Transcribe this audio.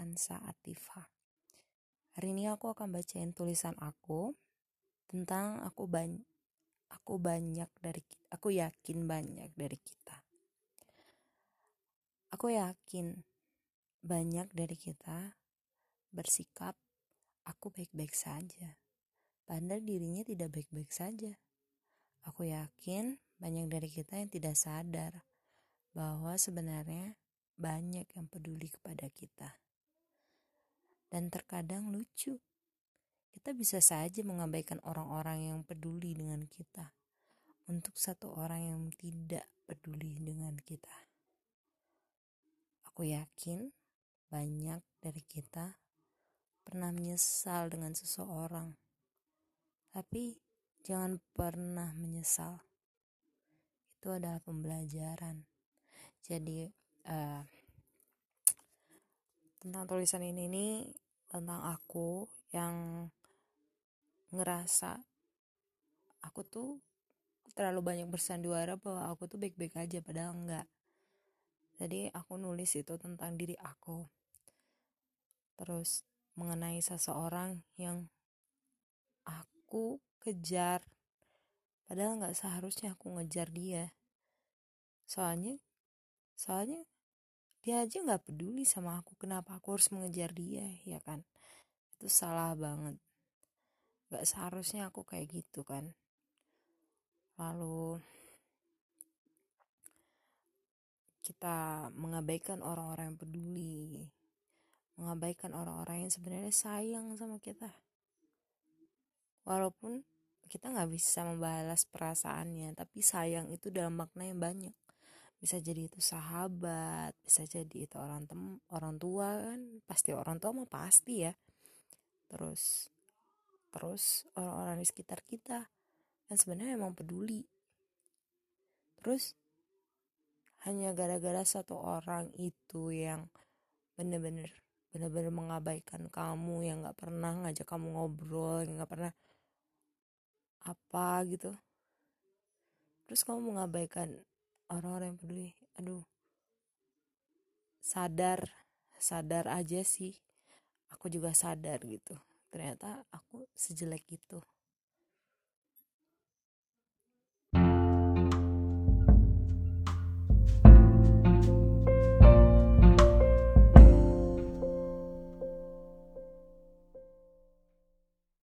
Hansa Atifa. Hari ini aku akan bacain tulisan aku tentang aku banyak aku banyak dari aku yakin banyak dari kita. Aku yakin banyak dari kita bersikap aku baik-baik saja. Padahal dirinya tidak baik-baik saja. Aku yakin banyak dari kita yang tidak sadar bahwa sebenarnya banyak yang peduli kepada kita. Dan terkadang lucu, kita bisa saja mengabaikan orang-orang yang peduli dengan kita untuk satu orang yang tidak peduli dengan kita. Aku yakin banyak dari kita pernah menyesal dengan seseorang, tapi jangan pernah menyesal. Itu adalah pembelajaran. Jadi, uh, tentang tulisan ini nih tentang aku yang ngerasa aku tuh terlalu banyak bersandiwara bahwa aku tuh baik-baik aja padahal enggak. Jadi aku nulis itu tentang diri aku. Terus mengenai seseorang yang aku kejar padahal nggak seharusnya aku ngejar dia. Soalnya soalnya dia aja nggak peduli sama aku kenapa aku harus mengejar dia ya kan? Itu salah banget. Nggak seharusnya aku kayak gitu kan. Lalu kita mengabaikan orang-orang yang peduli. Mengabaikan orang-orang yang sebenarnya sayang sama kita. Walaupun kita nggak bisa membalas perasaannya tapi sayang itu dalam makna yang banyak bisa jadi itu sahabat bisa jadi itu orang tem orang tua kan. Pasti orang tua mah pasti ya. Terus terus orang-orang di sekitar kita yang sebenarnya emang peduli. Terus hanya gara-gara satu orang itu yang bener-bener bener-bener mengabaikan kamu yang nggak pernah ngajak kamu ngobrol yang nggak pernah apa gitu. Terus kamu mengabaikan orang-orang yang peduli. Aduh. Sadar sadar aja sih. Aku juga sadar gitu. Ternyata aku sejelek itu